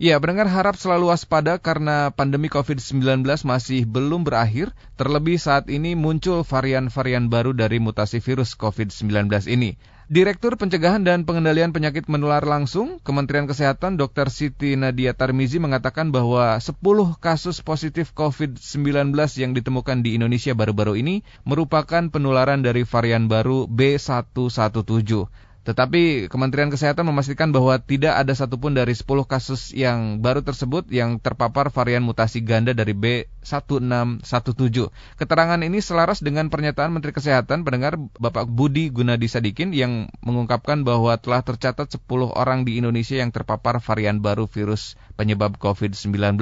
Ya, pendengar harap selalu waspada karena pandemi COVID-19 masih belum berakhir, terlebih saat ini muncul varian-varian baru dari mutasi virus COVID-19 ini. Direktur Pencegahan dan Pengendalian Penyakit Menular Langsung, Kementerian Kesehatan Dr. Siti Nadia Tarmizi mengatakan bahwa 10 kasus positif COVID-19 yang ditemukan di Indonesia baru-baru ini merupakan penularan dari varian baru B117. Tetapi Kementerian Kesehatan memastikan bahwa tidak ada satupun dari 10 kasus yang baru tersebut yang terpapar varian mutasi ganda dari B1617. Keterangan ini selaras dengan pernyataan Menteri Kesehatan pendengar Bapak Budi Gunadi Sadikin yang mengungkapkan bahwa telah tercatat 10 orang di Indonesia yang terpapar varian baru virus penyebab COVID-19.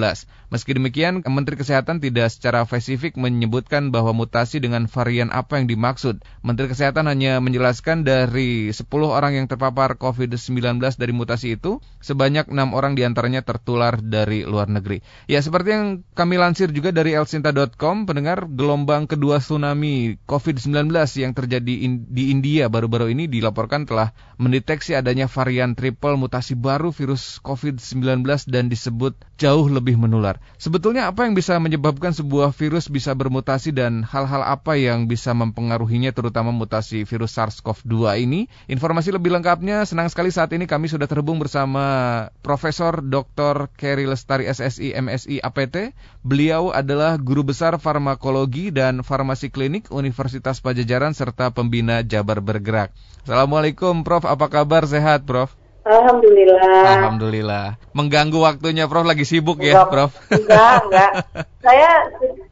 Meski demikian, Menteri Kesehatan tidak secara spesifik menyebutkan bahwa mutasi dengan varian apa yang dimaksud. Menteri Kesehatan hanya menjelaskan dari 10 orang yang terpapar COVID-19 dari mutasi itu, sebanyak 6 orang di antaranya tertular dari luar negeri. Ya, seperti yang kami lansir juga dari elsinta.com, pendengar gelombang kedua tsunami COVID-19 yang terjadi in, di India baru-baru ini dilaporkan telah mendeteksi adanya varian triple mutasi baru virus COVID-19 dan disebut jauh lebih menular. Sebetulnya apa yang bisa menyebabkan sebuah virus bisa bermutasi dan hal-hal apa yang bisa mempengaruhinya terutama mutasi virus SARS-CoV-2 ini? Informasi lebih lengkapnya, senang sekali saat ini kami sudah terhubung bersama Profesor Dr. Kerry Lestari SSI MSI APT. Beliau adalah guru besar farmakologi dan farmasi klinik Universitas Pajajaran serta pembina Jabar Bergerak. Assalamualaikum Prof, apa kabar? Sehat Prof? Alhamdulillah. Alhamdulillah. Mengganggu waktunya Prof lagi sibuk ya, Prof? Enggak, enggak. Saya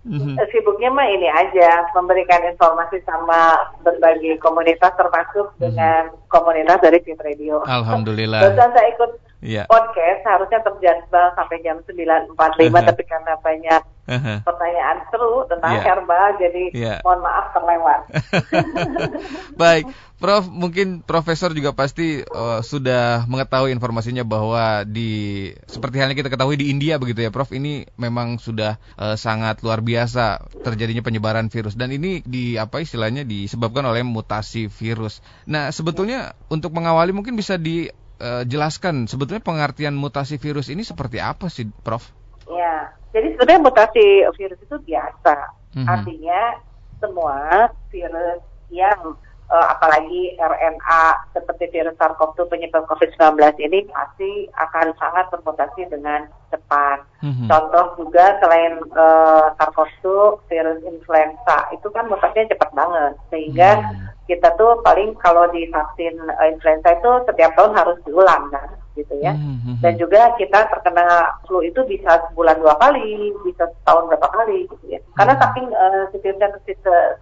mhm. sibuknya mah ini aja, memberikan informasi sama berbagai komunitas termasuk mhm. dengan komunitas dari Fit Radio. Alhamdulillah. Barusan saya ikut yeah. podcast, harusnya terjadwal sampai jam 9.45, uh -huh. tapi karena banyak uh-huh. pertanyaan seru tentang yeah. herbal, jadi yeah. mohon maaf terlewat. Baik, Prof, mungkin Profesor juga pasti uh, sudah mengetahui informasinya bahwa di seperti halnya kita ketahui di India begitu ya, Prof. Ini memang sudah uh, sangat luar biasa terjadinya penyebaran virus dan ini di apa istilahnya disebabkan oleh mutasi virus. Nah, sebetulnya untuk mengawali mungkin bisa dijelaskan uh, sebetulnya pengertian mutasi virus ini seperti apa sih, Prof? Ya, jadi sebenarnya mutasi virus itu biasa. Mm -hmm. Artinya semua virus yang uh, apalagi RNA seperti virus SARS-CoV-2 penyebab COVID-19 ini pasti akan sangat bermutasi dengan cepat. Mm-hmm. Contoh juga selain uh, SARS-CoV-2 virus influenza itu kan mutasinya cepat banget sehingga mm-hmm. Kita tuh paling kalau di vaksin uh, influenza itu setiap tahun harus diulang kan gitu ya. Mm-hmm. Dan juga kita terkena flu itu bisa sebulan dua kali, bisa setahun berapa kali gitu ya. Karena mm-hmm. saking uh, virusnya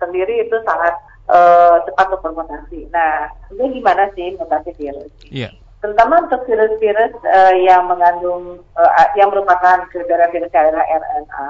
sendiri itu sangat uh, cepat bermutasi. Nah, ini gimana sih mutasi virus? Iya. Yeah. Terutama untuk virus-virus uh, yang mengandung uh, yang merupakan dari virus RNA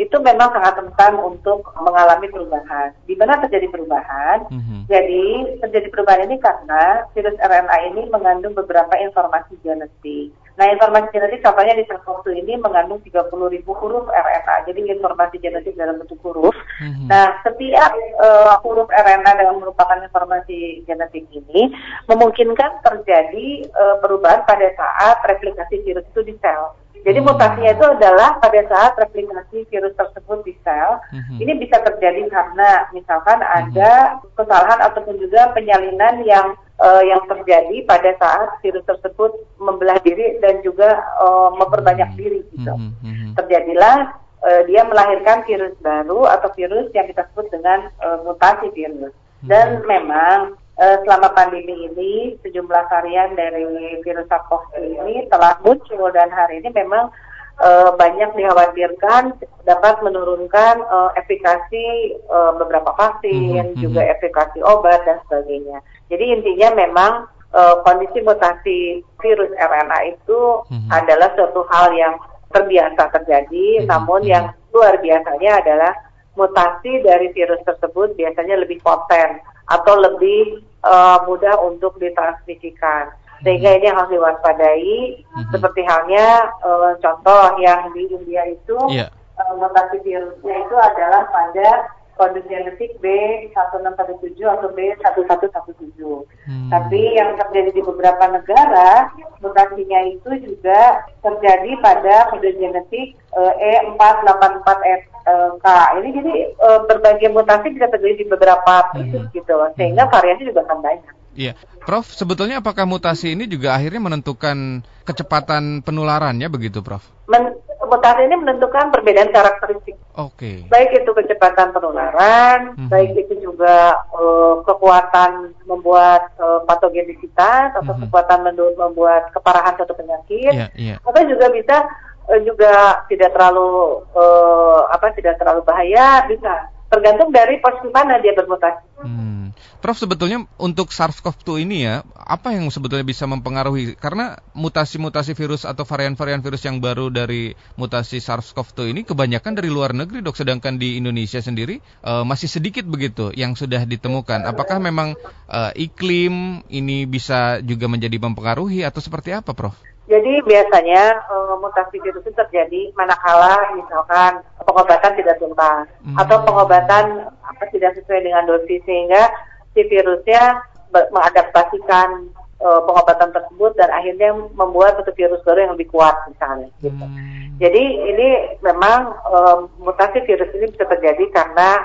itu memang sangat rentan untuk mengalami perubahan. Di mana terjadi perubahan? Mm-hmm. Jadi terjadi perubahan ini karena virus RNA ini mengandung beberapa informasi genetik. Nah, informasi genetik contohnya di SARS-CoV ini mengandung 30 ribu huruf RNA. Jadi informasi genetik dalam bentuk huruf. Mm-hmm. Nah, setiap uh, huruf RNA yang merupakan informasi genetik ini memungkinkan terjadi uh, perubahan pada saat replikasi virus itu di sel. Jadi hmm. mutasinya itu adalah pada saat replikasi virus tersebut di sel. Hmm. Ini bisa terjadi karena misalkan hmm. ada kesalahan ataupun juga penyalinan yang uh, yang terjadi pada saat virus tersebut membelah diri dan juga uh, memperbanyak diri gitu. Hmm. Terjadilah uh, dia melahirkan virus baru atau virus yang kita sebut dengan uh, mutasi virus. Dan memang uh, selama pandemi ini sejumlah varian dari virus SARS-CoV ini telah muncul dan hari ini memang uh, banyak dikhawatirkan dapat menurunkan uh, efikasi uh, beberapa vaksin, mm -hmm. juga efikasi obat dan sebagainya. Jadi intinya memang uh, kondisi mutasi virus RNA itu mm -hmm. adalah suatu hal yang terbiasa terjadi, mm -hmm. namun mhm. yang luar biasanya adalah mutasi dari virus tersebut biasanya lebih poten atau lebih uh, mudah untuk ditransmisikan. Sehingga ini harus diwaspadai, mm-hmm. seperti halnya uh, contoh yang di India itu yeah. Iya. uh, mutasi virusnya itu adalah pada kode genetik B1617 atau B1117. Hmm. Tapi yang terjadi di beberapa negara, mutasinya itu juga terjadi pada kode genetik uh, E484K. Ini jadi uh, berbagai mutasi bisa terjadi di beberapa titik hmm. gitu, sehingga hmm. variasi juga akan banyak. Iya, Prof. Sebetulnya apakah mutasi ini juga akhirnya menentukan kecepatan penularannya begitu, Prof? Men mutasi ini menentukan perbedaan karakteristik. Oke. Okay. Baik itu kecepatan penularan, mm -hmm. baik itu juga uh, kekuatan membuat uh, patogenisitas atau mm -hmm. kekuatan membuat keparahan suatu penyakit, yeah, yeah. atau juga bisa uh, juga tidak terlalu uh, apa tidak terlalu bahaya bisa tergantung dari posisi mana dia bermutasi. Hmm. Prof sebetulnya untuk SARS-CoV-2 ini ya, apa yang sebetulnya bisa mempengaruhi? Karena mutasi-mutasi virus atau varian-varian virus yang baru dari mutasi SARS-CoV-2 ini kebanyakan dari luar negeri dok, sedangkan di Indonesia sendiri uh, masih sedikit begitu yang sudah ditemukan. Apakah memang uh, iklim ini bisa juga menjadi mempengaruhi atau seperti apa Prof? Jadi biasanya uh, mutasi virus itu terjadi manakala misalkan pengobatan tidak tuntas hmm. atau pengobatan apa tidak sesuai dengan dosis sehingga si virusnya mengadaptasikan uh, pengobatan tersebut dan akhirnya membuat satu virus baru yang lebih kuat misalnya. Gitu. Hmm. Jadi ini memang uh, mutasi virus ini bisa terjadi karena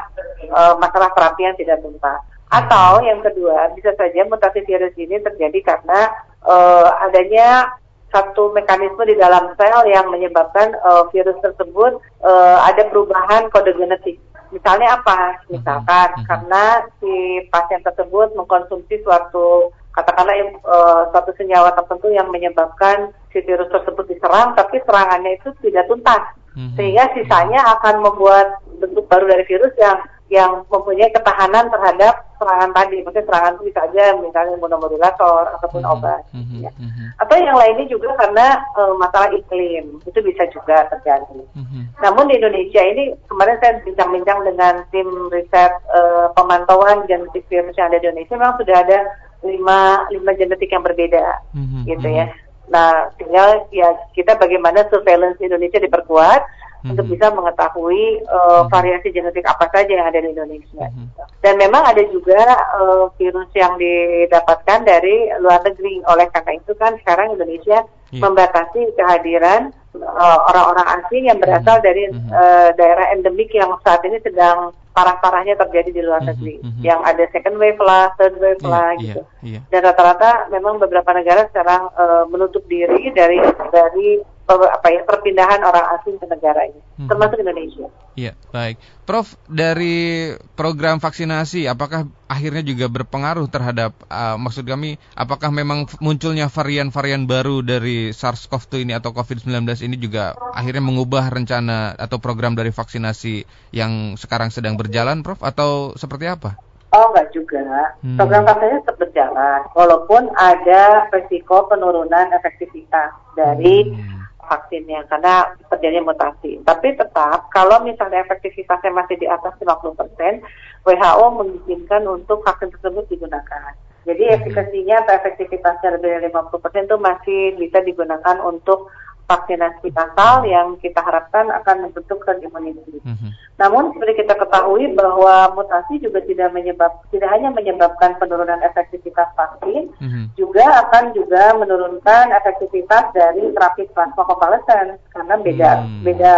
uh, masalah terapi yang tidak tuntas. Atau yang kedua bisa saja mutasi virus ini terjadi karena uh, adanya satu mekanisme di dalam sel yang menyebabkan uh, virus tersebut uh, ada perubahan kode genetik. Misalnya apa? Misalkan mm -hmm. karena si pasien tersebut mengkonsumsi suatu katakanlah uh, suatu senyawa tertentu yang menyebabkan si virus tersebut diserang, tapi serangannya itu tidak tuntas, -hmm. sehingga sisanya akan membuat bentuk baru dari virus yang yang mempunyai ketahanan terhadap serangan tadi, maksudnya serangan itu bisa aja misalnya imunomodulator ataupun mm -hmm. obat. Mm -hmm. ya. Mm -hmm. Atau yang lainnya juga karena uh, masalah iklim itu bisa juga terjadi. Mm -hmm. Namun di Indonesia ini kemarin saya bincang-bincang dengan tim riset uh, pemantauan genetik virus yang ada di Indonesia, memang sudah ada lima lima genetik yang berbeda, mm -hmm. gitu ya. Nah, tinggal ya kita bagaimana surveillance Indonesia diperkuat hmm. untuk bisa mengetahui uh, variasi genetik apa saja yang ada di Indonesia. Hmm. Dan memang ada juga uh, virus yang didapatkan dari luar negeri. Oleh karena itu kan sekarang Indonesia yeah. membatasi kehadiran uh, orang-orang asing yang berasal hmm. dari uh, daerah endemik yang saat ini sedang parah-parahnya terjadi di luar negeri. Mm -hmm. Yang ada second wave lah, third wave yeah, lah gitu. Yeah, yeah. Dan rata-rata memang beberapa negara sekarang uh, menutup diri dari dari apa ya perpindahan orang asing ke negara ini, hmm. termasuk Indonesia. Iya, baik. Prof, dari program vaksinasi apakah akhirnya juga berpengaruh terhadap uh, maksud kami apakah memang munculnya varian-varian baru dari SARS-CoV-2 ini atau COVID-19 ini juga akhirnya mengubah rencana atau program dari vaksinasi yang sekarang sedang berjalan, Prof, atau seperti apa? Oh, enggak juga. Hmm. Program vaksinasi tetap berjalan, walaupun ada resiko penurunan efektivitas dari hmm vaksinnya karena terjadi mutasi. Tapi tetap kalau misalnya efektivitasnya masih di atas 50%, WHO mengizinkan untuk vaksin tersebut digunakan. Jadi hmm. efikasinya atau efektivitasnya lebih dari 50% itu masih bisa digunakan untuk vaksinasi masal yang kita harapkan akan membentuk herd immunity. Mm-hmm. Namun seperti kita ketahui bahwa mutasi juga tidak menyebab tidak hanya menyebabkan penurunan efektivitas vaksin, mm-hmm. juga akan juga menurunkan efektivitas dari terapi plasma konvalesen karena beda mm-hmm. beda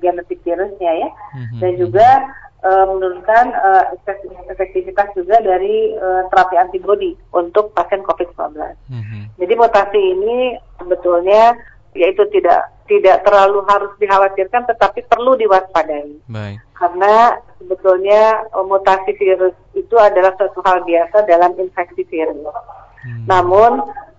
genetik virusnya ya, mm-hmm. dan juga uh, menurunkan uh, efektivitas juga dari uh, terapi antibodi untuk pasien COVID-19. Mm-hmm. Jadi mutasi ini sebetulnya yaitu tidak tidak terlalu harus dikhawatirkan tetapi perlu diwaspadai. Baik. Karena sebetulnya eh, mutasi virus itu adalah suatu hal biasa dalam infeksi virus. Hmm. Namun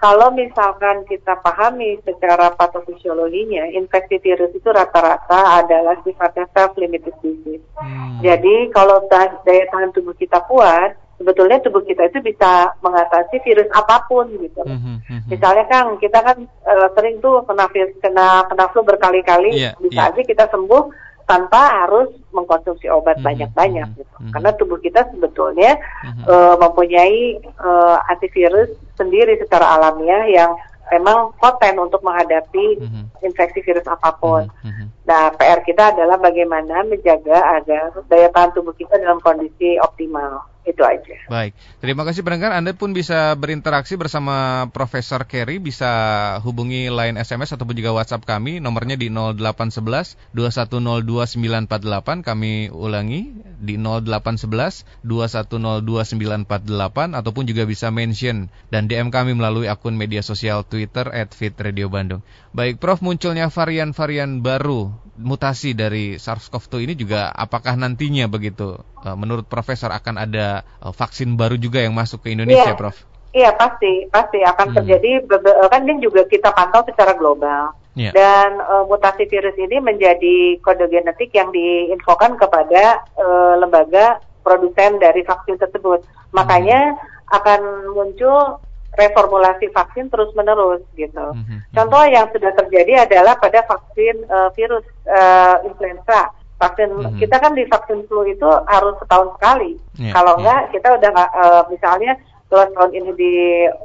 kalau misalkan kita pahami secara patofisiologinya, infeksi virus itu rata-rata adalah sifatnya self-limited disease. Hmm. Jadi kalau daya tahan tubuh kita kuat, sebetulnya tubuh kita itu bisa mengatasi virus apa pun gitu. Mm -hmm. Misalnya kan kita kan uh, sering tuh kena virus, kena kena flu berkali-kali, yeah, bisa yeah. aja kita sembuh tanpa harus mengkonsumsi obat mhm, banyak-banyak mm -hmm. gitu. Mm -hmm. Karena tubuh kita sebetulnya mm -hmm. uh, mempunyai uh, antivirus sendiri secara alamiah yang memang poten untuk menghadapi Mhm. infeksi virus apa pun. Mhm, mhm. Nah, PR kita adalah bagaimana menjaga agar daya tahan tubuh kita dalam kondisi optimal. Itu aja. Baik, terima kasih pendengar. Anda pun bisa berinteraksi bersama Profesor Kerry, bisa hubungi line SMS ataupun juga WhatsApp kami. Nomornya di 0811 2102 948. Kami ulangi di 0811 2102 948 ataupun juga bisa mention dan DM kami melalui akun media sosial Twitter @fitradio_bandung. Baik, Prof, munculnya varian-varian baru mutasi dari SARS-CoV-2 ini juga apakah nantinya begitu eh, menurut profesor akan ada eh, vaksin baru juga yang masuk ke Indonesia, Iya. Prof? Iya pasti, pasti akan Hmm. terjadi. bebe- Kan ini juga kita pantau secara global. Iya. Dan eh, mutasi virus ini menjadi kode genetik yang diinfokan kepada eh, lembaga produsen dari vaksin tersebut. Makanya akan muncul reformulasi vaksin terus-menerus gitu. Mhm. Contoh yang sudah terjadi adalah pada vaksin eh, virus eh, influenza. Vaksin Mhm. kita kan di vaksin flu itu harus setahun sekali. Iya, Kalau iya. enggak kita udah eh, misalnya kalau tahun ini di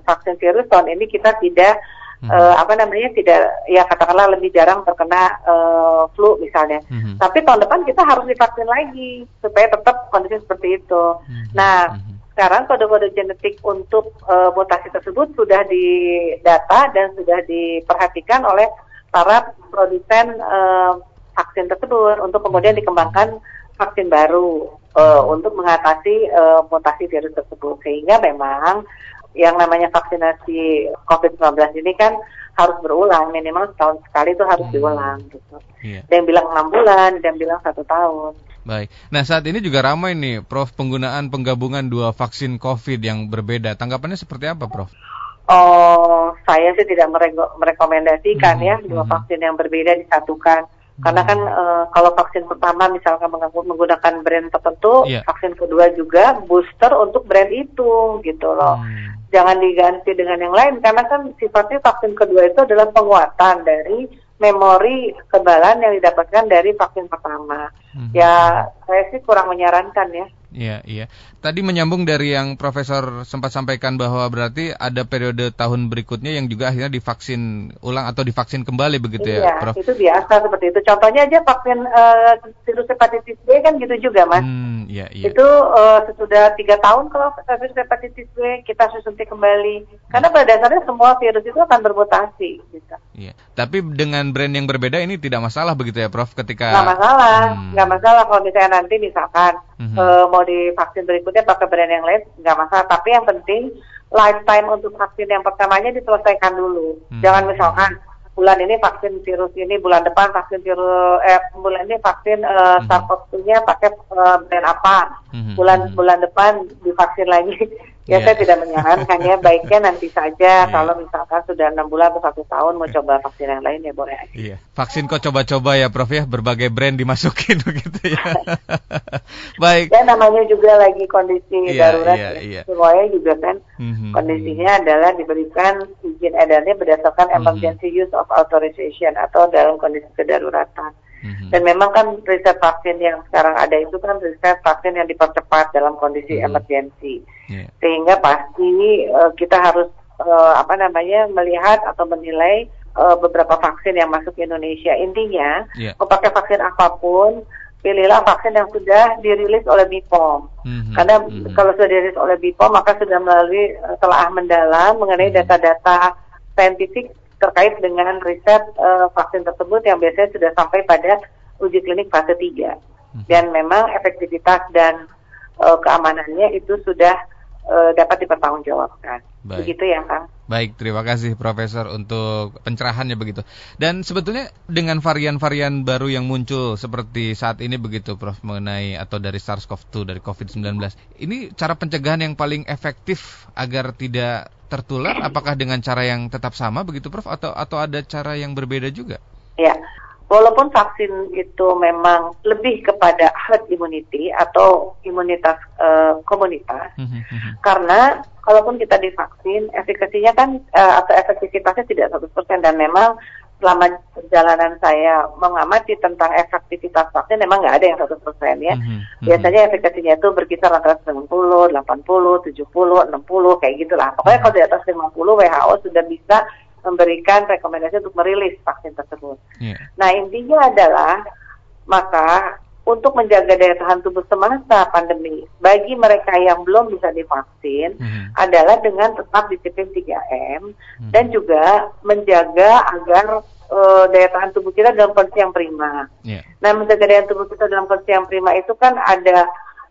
vaksin virus tahun ini kita tidak Mhm. eh, apa namanya tidak ya katakanlah lebih jarang terkena eh, flu misalnya. Mhm. Tapi tahun depan kita harus divaksin lagi supaya tetap kondisi seperti itu. Mhm. Nah, Mhm. Sekarang kode-kode genetik untuk eh, mutasi tersebut sudah didata dan sudah diperhatikan oleh para produsen eh, vaksin tersebut untuk kemudian dikembangkan vaksin baru eh, untuk mengatasi eh, mutasi virus tersebut sehingga memang yang namanya vaksinasi COVID-19 ini kan harus berulang minimal setahun sekali itu harus Hmm. diulang gitu. Ada yang bilang enam bulan, yang bilang satu tahun. Baik. Nah, saat ini juga ramai nih, Prof, penggunaan penggabungan dua vaksin COVID yang berbeda. Tanggapannya seperti apa, Prof? Oh, saya sih tidak merekomendasikan Mhm, ya dua mhm. vaksin yang berbeda disatukan. Karena kan eh, kalau vaksin pertama misalkan menggu- menggunakan brand tertentu, Iya. vaksin kedua juga booster untuk brand itu gitu loh. Hmm. Jangan diganti dengan yang lain karena kan sifatnya vaksin kedua itu adalah penguatan dari memori kekebalan yang didapatkan dari vaksin pertama. Mhm. Ya, saya sih kurang menyarankan ya. Iya, iya. Tadi menyambung dari yang Profesor sempat sampaikan bahwa berarti ada periode tahun berikutnya yang juga akhirnya divaksin ulang atau divaksin kembali begitu ya, iya, Prof? itu biasa seperti itu. Contohnya aja vaksin eh, virus hepatitis B kan gitu juga, Mas. Hmm, iya, iya. Itu eh, sesudah tiga tahun kalau virus hepatitis B kita suntik kembali. Karena pada dasarnya semua virus itu akan bermutasi. Gitu. Iya. Tapi dengan brand yang berbeda ini tidak masalah begitu ya, Prof? Ketika Nggak masalah, Hmm. nggak masalah kalau misalnya nanti misalkan Mhm. eh, mau divaksin berikutnya pakai brand yang lain, nggak masalah. Tapi yang penting lifetime untuk vaksin yang pertamanya diselesaikan dulu. Hmm. Jangan misalkan bulan ini vaksin virus ini, bulan depan vaksin virus, eh bulan ini vaksin eh, Mhm. SARS-CoV-2-nya pakai eh, brand apa, Mhm. bulan Mhm. bulan depan divaksin lagi. ya Iya. saya tidak menyarankan ya, baiknya nanti saja Iya. kalau misalkan sudah enam bulan atau satu tahun mau coba vaksin yang lain ya boleh aja. Iya. Vaksin kok coba-coba ya, Prof ya, berbagai brand dimasukin begitu ya. Baik. Ya namanya juga lagi kondisi Iya, darurat iya, ya. iya. Semuanya juga kan Mhm. kondisinya adalah diberikan izin edarnya berdasarkan Mhm. emergency use of authorization atau dalam kondisi kedaruratan. Mhm. Dan memang kan riset vaksin yang sekarang ada itu kan riset vaksin yang dipercepat dalam kondisi Mhm. emergency. Iya. Sehingga pasti eh, kita harus eh, apa namanya melihat atau menilai eh, beberapa vaksin yang masuk ke Indonesia. Intinya Iya. mau pakai vaksin apa pun, pilihlah vaksin yang sudah dirilis oleh BPOM. Mhm. Karena Mhm. kalau sudah dirilis oleh BPOM maka sudah melalui telah mendalam mengenai Mhm. data-data saintifik terkait dengan riset eh, vaksin tersebut yang biasanya sudah sampai pada uji klinik fase 3. Mhm. Dan memang efektivitas dan eh, keamanannya itu sudah eh, dapat dipertanggungjawabkan. Baik. Begitu ya, Kang. Baik, terima kasih Profesor untuk pencerahannya begitu. Dan sebetulnya dengan varian-varian baru yang muncul seperti saat ini begitu Prof mengenai atau dari SARS-CoV-2 dari COVID-19. Ini cara pencegahan yang paling efektif agar tidak tertular apakah dengan cara yang tetap sama begitu Prof atau atau ada cara yang berbeda juga? Ya, walaupun vaksin itu memang lebih kepada herd immunity atau imunitas eh, komunitas, Mhm, mhm. karena kalaupun kita divaksin, efikasinya kan eh, atau efektivitasnya tidak 100% dan memang selama perjalanan saya mengamati tentang efektivitas vaksin memang nggak ada yang 100% ya. Mhm, mhm. Biasanya efekasinya itu berkisar antara 90, 80, 70, 60 kayak gitulah. Pokoknya kalau di atas 50 WHO sudah bisa memberikan rekomendasi untuk merilis vaksin tersebut. Yeah. Nah intinya adalah maka untuk menjaga daya tahan tubuh semasa pandemi bagi mereka yang belum bisa divaksin Mhm. adalah dengan tetap disiplin 3M Mhm. dan juga menjaga agar eh, daya tahan tubuh kita dalam kondisi yang prima. Yeah. Nah, menjaga daya tubuh kita dalam kondisi yang prima itu kan ada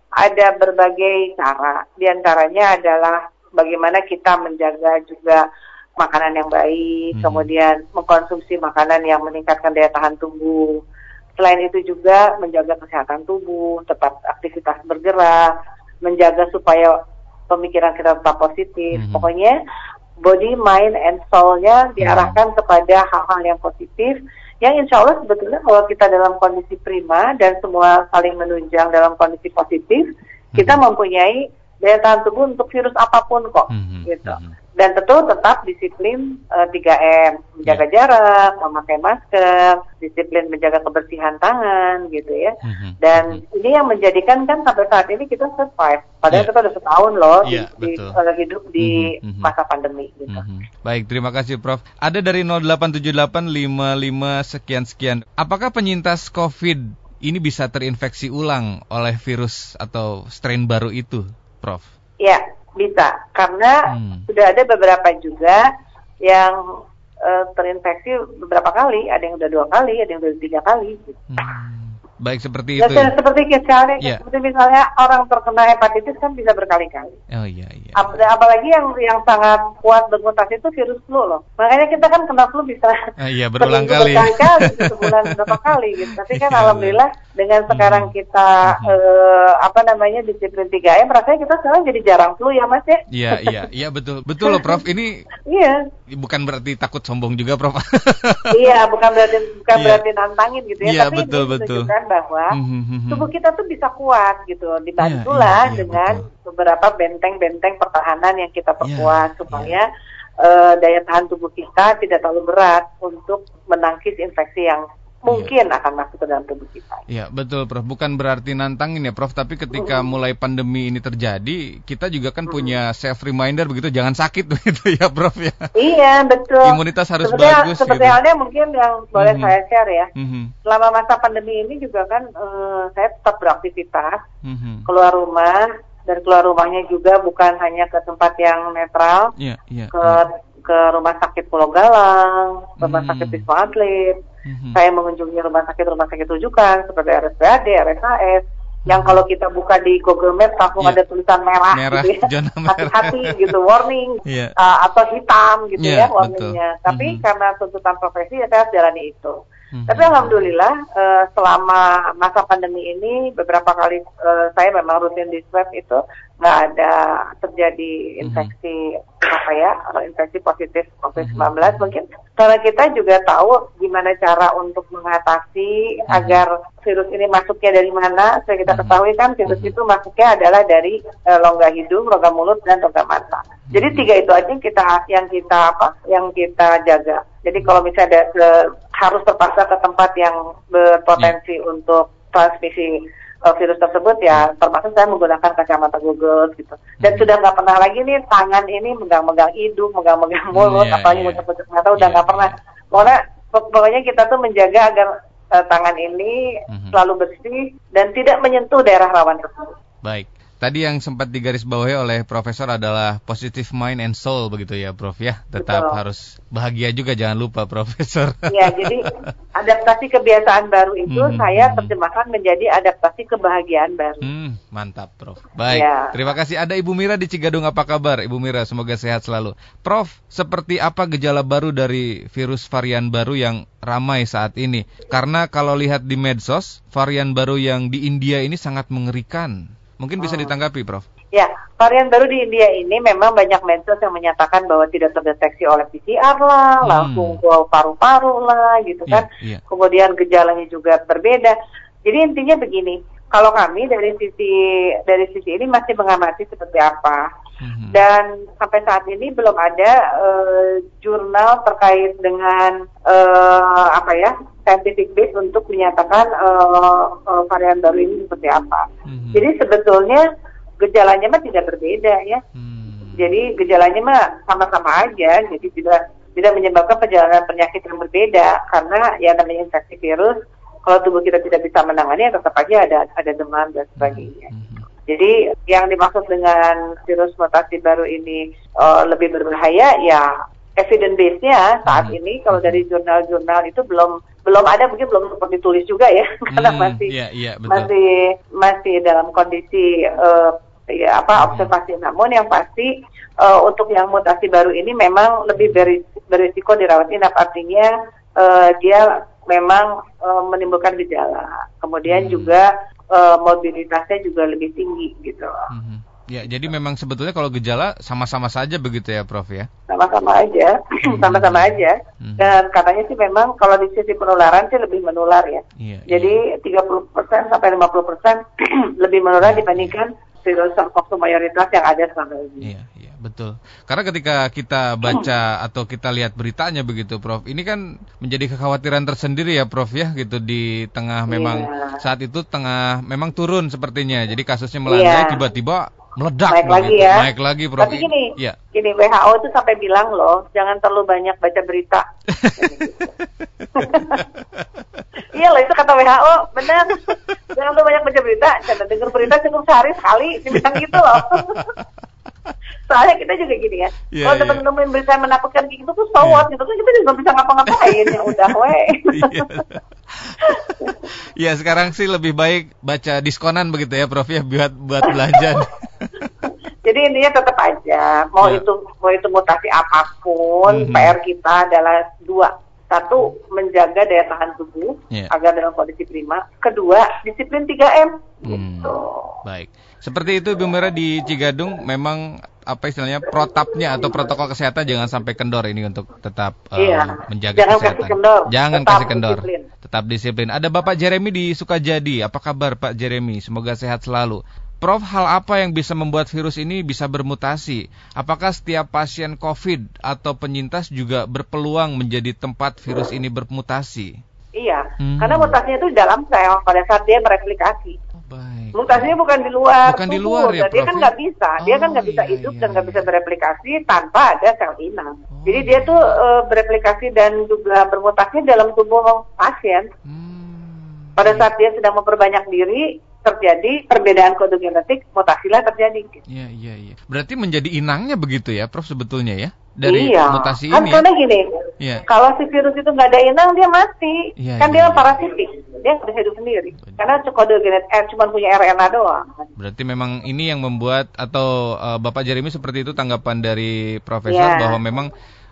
ada berbagai cara. Di antaranya adalah bagaimana kita menjaga juga makanan yang baik, Mhm. kemudian mengkonsumsi makanan yang meningkatkan daya tahan tubuh. Selain itu juga menjaga kesehatan tubuh, tetap aktivitas bergerak, menjaga supaya pemikiran kita tetap positif. Mhm. Pokoknya body, mind, and soul-nya diarahkan kepada hal-hal yang positif yang insya Allah sebetulnya kalau kita dalam kondisi prima dan semua saling menunjang dalam kondisi positif, kita mempunyai daya tahan tubuh untuk virus apa pun kok, Mhm, gitu. mhm. Dan tentu tetap disiplin eh, 3M, menjaga Ya. jarak, memakai masker, disiplin menjaga kebersihan tangan, gitu ya. Mhm, Dan mhm. ini yang menjadikan kan sampai saat ini kita survive. Padahal Ya. kita udah setahun loh di, Ya, di betul. eh, hidup di Mhm, mhm. masa pandemi gitu. Mhm. Baik, terima kasih Prof. Ada dari 087855 sekian sekian. Apakah penyintas COVID ini bisa terinfeksi ulang oleh virus atau strain baru itu, Prof? Ya, bisa. Karena Hmm. sudah ada beberapa juga yang eh, terinfeksi beberapa kali. Ada yang udah dua kali, ada yang udah tiga kali. Hmm. Baik seperti Ya, itu. ya? seperti misalnya, Ya. seperti misalnya orang terkena hepatitis kan bisa berkali-kali. Oh iya iya. Ap- apalagi yang yang sangat kuat bermutasi itu virus flu loh. Makanya kita kan kena flu bisa Ah, iya berulang kali. berkali-kali, sebulan berapa kali gitu. Tapi kan Iya, alhamdulillah dengan sekarang Mhm. kita Mhm. eh, apa namanya disiplin 3M, rasanya kita sekarang jadi jarang flu ya Mas ya. Iya iya iya betul betul loh Prof. Ini Iya, bukan berarti takut sombong juga Prof. iya bukan berarti bukan Iya. berarti nantangin gitu ya, Iya, betul, betul. menunjukkan bahwa Mhm, mhm. tubuh kita tuh bisa kuat gitu. Dibantulah iya, iya, dengan beberapa benteng-benteng pertahanan yang kita Iya, perkuat supaya eh, daya tahan tubuh kita tidak terlalu berat untuk menangkis infeksi yang mungkin akan masuk ke dalam tubuh kita. Ya betul Prof, bukan berarti nantangin ya Prof, tapi ketika mulai pandemi ini terjadi, kita juga kan punya self reminder begitu, jangan sakit begitu ya Prof ya. Iya betul. Imunitas harus seperti, bagus Seperti gitu. halnya mungkin yang boleh Mhm. saya share ya. Mhm, Selama masa pandemi ini juga kan eh, saya tetap beraktivitas mhm. keluar rumah dan keluar rumahnya juga bukan hanya ke tempat yang netral, Iya iya. ke ke rumah sakit Pulau Galang, rumah Hmm. sakit Wisma Atlet. Mhm. Saya mengunjungi rumah sakit-rumah sakit rujukan seperti RSPAD, RSAS, yang kalau kita buka di Google Maps langsung Hmm. Iya. ada tulisan merah, Merah, gitu ya. hati-hati gitu, warning, Iya. uh, atau hitam gitu Iya, ya warningnya. betul. Tapi Mhm. karena tuntutan profesi ya saya harus jalani itu. Mhm. Tapi alhamdulillah eh, selama masa pandemi ini beberapa kali eh, saya memang rutin di swab itu nggak ada terjadi infeksi apa ya atau infeksi positif COVID-19 Mhm. mungkin karena kita juga tahu gimana cara untuk mengatasi Mhm. agar virus ini masuknya dari mana. Saya kita Mhm. ketahui kan virus Mhm. itu masuknya adalah dari eh, rongga hidung, rongga mulut dan rongga mata. Jadi Mhm. tiga itu aja yang kita yang kita apa yang kita jaga. Jadi kalau misalnya ada ke- harus terpaksa ke tempat yang berpotensi untuk transmisi uh, virus tersebut ya termasuk saya menggunakan kacamata Google gitu. Dan Hmm. sudah nggak pernah lagi nih tangan ini megang-megang hidung, megang-megang mulut, Iya, apalagi iya. ngucap-ngucap mata udah Iya, nggak pernah. iya. Pokoknya pok- pokoknya kita tuh menjaga agar uh, tangan ini Mhm. selalu bersih dan tidak menyentuh daerah rawan tersebut. Baik. Tadi yang sempat digarisbawahi oleh Profesor adalah positive mind and soul begitu ya Prof ya. Tetap Betul. harus bahagia juga jangan lupa Profesor. Ya, jadi adaptasi kebiasaan baru itu Mhm. saya terjemahkan menjadi adaptasi kebahagiaan baru. Hmm, mantap, Prof. Baik, Ya. terima kasih. Ada Ibu Mira di Cigadung, apa kabar? Ibu Mira, semoga sehat selalu. Prof, seperti apa gejala baru dari virus varian baru yang ramai saat ini? Karena kalau lihat di medsos, varian baru yang di India ini sangat mengerikan. Mungkin bisa Oh. ditanggapi, Prof. Ya, varian baru di India ini memang banyak medsos yang menyatakan bahwa tidak terdeteksi oleh PCR lah, Hmm. langsung ke paru-paru lah, gitu kan. Iya, iya. Kemudian gejalanya juga berbeda. Jadi intinya begini, kalau kami dari sisi dari sisi ini masih mengamati seperti apa. Mhm. Dan sampai saat ini belum ada eh, jurnal terkait dengan eh, apa ya scientific base untuk menyatakan eh, eh, varian baru ini seperti apa. Mhm. Jadi sebetulnya gejalanya mah tidak berbeda ya. Hmm. Jadi gejalanya mah sama-sama aja. Jadi tidak tidak menyebabkan perjalanan penyakit yang berbeda karena ya namanya infeksi virus kalau tubuh kita tidak bisa menangani ya tetap aja ada ada demam dan sebagainya. Mm -hmm. Jadi yang dimaksud dengan virus mutasi baru ini uh, lebih berbahaya ya evidence base-nya saat hmm. ini kalau dari jurnal-jurnal itu belum belum ada mungkin belum sempat ditulis juga ya karena hmm, masih yeah, yeah, betul. masih masih dalam kondisi uh, ya apa hmm. observasi namun yang pasti uh, untuk yang mutasi baru ini memang lebih berisiko dirawat inap artinya uh, dia memang uh, menimbulkan gejala kemudian hmm. juga uh, mobilitasnya juga lebih tinggi gitu. Mm-hmm. Ya, jadi memang sebetulnya kalau gejala sama-sama saja begitu ya, Prof ya? Sama-sama aja, mm-hmm. sama-sama aja. Mm-hmm. Dan katanya sih memang kalau di sisi penularan sih lebih menular ya. Yeah, jadi yeah. 30% sampai 50% lebih menular dibandingkan virus SARS-CoV mayoritas yang ada selama ini. Iya, iya, betul. Karena ketika kita baca atau kita lihat beritanya begitu, Prof, ini kan menjadi kekhawatiran tersendiri ya, Prof ya, gitu di tengah memang iya. saat itu tengah memang turun sepertinya. Jadi kasusnya melandai iya. tiba-tiba meledak naik lagi ya naik lagi Prof. tapi gini ya. gini WHO itu sampai bilang loh jangan terlalu banyak baca berita iya loh itu kata WHO benar jangan terlalu banyak baca berita jangan dengar berita cukup sehari sekali dibilang gitu loh soalnya kita juga gini ya yeah, kalau yeah. temen-temen berita menakutkan gitu tuh so yeah. gitu tuh kita juga bisa ngapa-ngapain ya udah we Iya sekarang sih lebih baik baca diskonan begitu ya Prof ya buat buat belanja Jadi intinya tetap aja mau yeah. itu mau itu mutasi apa pun mm -hmm. PR kita adalah dua satu menjaga daya tahan tubuh yeah. agar dalam kondisi prima. Kedua disiplin 3M. Hmm. Gitu. Baik. Seperti itu Ibu Mira di Cigadung memang apa istilahnya protapnya atau protokol kesehatan jangan sampai kendor ini untuk tetap iya. uh, menjaga jangan kesehatan. Kasih kendor. Jangan tetap kasih kendor. Disiplin. Tetap disiplin. Ada Bapak Jeremy di Sukajadi. Apa kabar Pak Jeremy? Semoga sehat selalu. Prof, hal apa yang bisa membuat virus ini bisa bermutasi? Apakah setiap pasien COVID atau penyintas juga berpeluang menjadi tempat virus ini bermutasi? Iya, hmm. karena mutasinya itu dalam sel pada saat dia mereplikasi. Oh, baik. Mutasinya bukan di luar. Bukan tubuh. di luar ya, Prof. Dia kan ya? nggak bisa, dia kan nggak oh, bisa iya, hidup iya, dan nggak iya. bisa bereplikasi tanpa ada sel inang. Oh. Jadi dia tuh uh, bereplikasi dan juga bermutasi dalam tubuh pasien. Hmm. Pada saat dia sedang memperbanyak diri, terjadi perbedaan kode genetik, mutasilah terjadi. Iya, iya, iya. Berarti menjadi inangnya begitu ya, Prof sebetulnya ya? Dari iya. mutasi kan ini. Kan karena gini, iya. kalau si virus itu nggak ada inang, dia mati. Iya, kan iya, dia iya. parasitik, dia nggak bisa hidup sendiri. Betul. Karena kode genetik eh, cuma punya RNA doang. Berarti memang ini yang membuat atau uh, Bapak Jeremy seperti itu tanggapan dari Profesor yeah. bahwa memang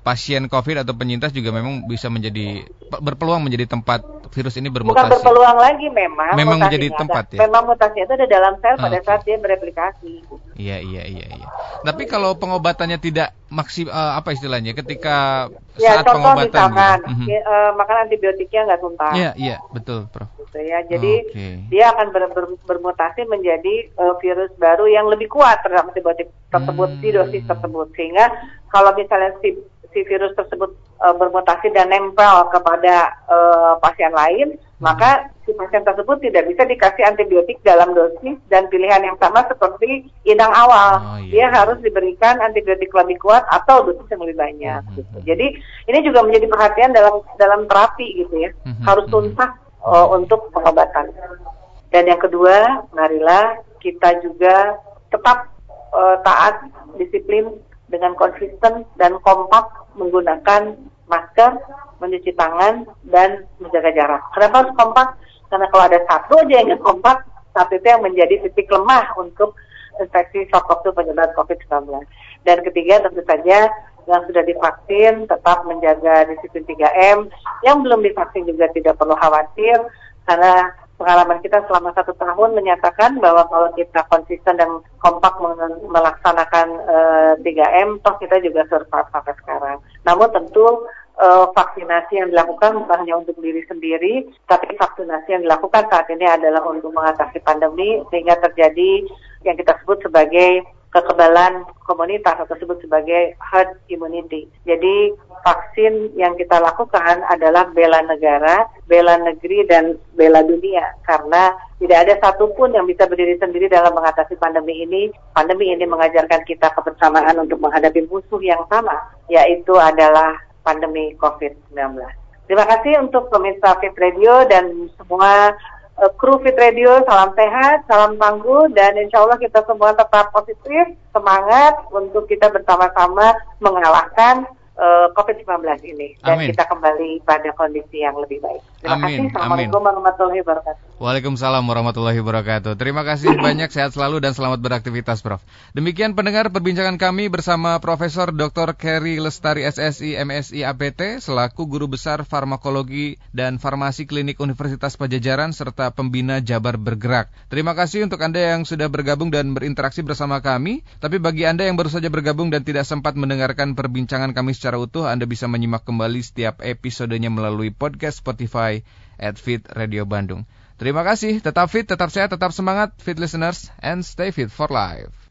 pasien COVID atau penyintas juga memang bisa menjadi berpeluang menjadi tempat virus ini bermutasi. Bukan berpeluang lagi memang. Memang menjadi tempat ya. Memang mutasinya itu ada dalam sel pada okay. saat dia bereplikasi. Iya iya iya iya. Tapi kalau pengobatannya tidak maksim uh, apa istilahnya ketika ya, saat contoh pengobatan misalkan, gitu. ya, uh, makan antibiotiknya nggak tuntas. Iya iya betul Prof. Gitu ya. Jadi okay. dia akan ber, ber, bermutasi menjadi uh, virus baru yang lebih kuat terhadap antibiotik tersebut hmm. di dosis tersebut sehingga kalau misalnya si si virus tersebut e, bermutasi dan nempel kepada e, pasien lain, hmm. maka si pasien tersebut tidak bisa dikasih antibiotik dalam dosis dan pilihan yang sama seperti inang awal. Oh, iya. Dia harus diberikan antibiotik lebih kuat atau dosis yang lebih banyak. Hmm. Gitu. Jadi ini juga menjadi perhatian dalam dalam terapi gitu ya, hmm. harus tuntas e, untuk pengobatan. Dan yang kedua, marilah kita juga tetap e, taat disiplin dengan konsisten dan kompak menggunakan masker, mencuci tangan, dan menjaga jarak. Kenapa harus kompak? Karena kalau ada satu aja yang kompak, satu itu yang menjadi titik lemah untuk infeksi shock itu penyebab COVID-19. Dan ketiga tentu saja yang sudah divaksin tetap menjaga disiplin 3M. Yang belum divaksin juga tidak perlu khawatir karena pengalaman kita selama satu tahun menyatakan bahwa kalau kita konsisten dan kompak melaksanakan uh, eh, 3M, toh kita juga survive sampai sekarang. Namun tentu uh, vaksinasi yang dilakukan bukan hanya untuk diri sendiri, tapi vaksinasi yang dilakukan saat ini adalah untuk mengatasi pandemi sehingga terjadi yang kita sebut sebagai kekebalan komunitas atau disebut sebagai herd immunity. Jadi vaksin yang kita lakukan adalah bela negara, bela negeri, dan bela dunia karena tidak ada satupun yang bisa berdiri sendiri dalam mengatasi pandemi ini. Pandemi ini mengajarkan kita kebersamaan untuk menghadapi musuh yang sama, yaitu adalah pandemi COVID-19. Terima kasih untuk pemirsa Fit Radio dan semua uh, kru Fit Radio. Salam sehat, salam tangguh, dan insya Allah kita semua tetap positif, semangat untuk kita bersama-sama mengalahkan uh, COVID-19 ini dan Amin. kita kembali pada kondisi yang lebih baik. Terima Amin. kasih. Assalamualaikum Amin. warahmatullahi wabarakatuh. Waalaikumsalam warahmatullahi wabarakatuh. Terima kasih banyak, sehat selalu dan selamat beraktivitas, Prof. Demikian pendengar perbincangan kami bersama Profesor Dr. Kerry Lestari SSI MSI APT selaku Guru Besar Farmakologi dan Farmasi Klinik Universitas Pajajaran serta pembina Jabar Bergerak. Terima kasih untuk Anda yang sudah bergabung dan berinteraksi bersama kami. Tapi bagi Anda yang baru saja bergabung dan tidak sempat mendengarkan perbincangan kami secara utuh, Anda bisa menyimak kembali setiap episodenya melalui podcast Spotify at Fit Radio Bandung. Terima kasih, tetap fit, tetap sehat, tetap semangat, fit listeners, and stay fit for life.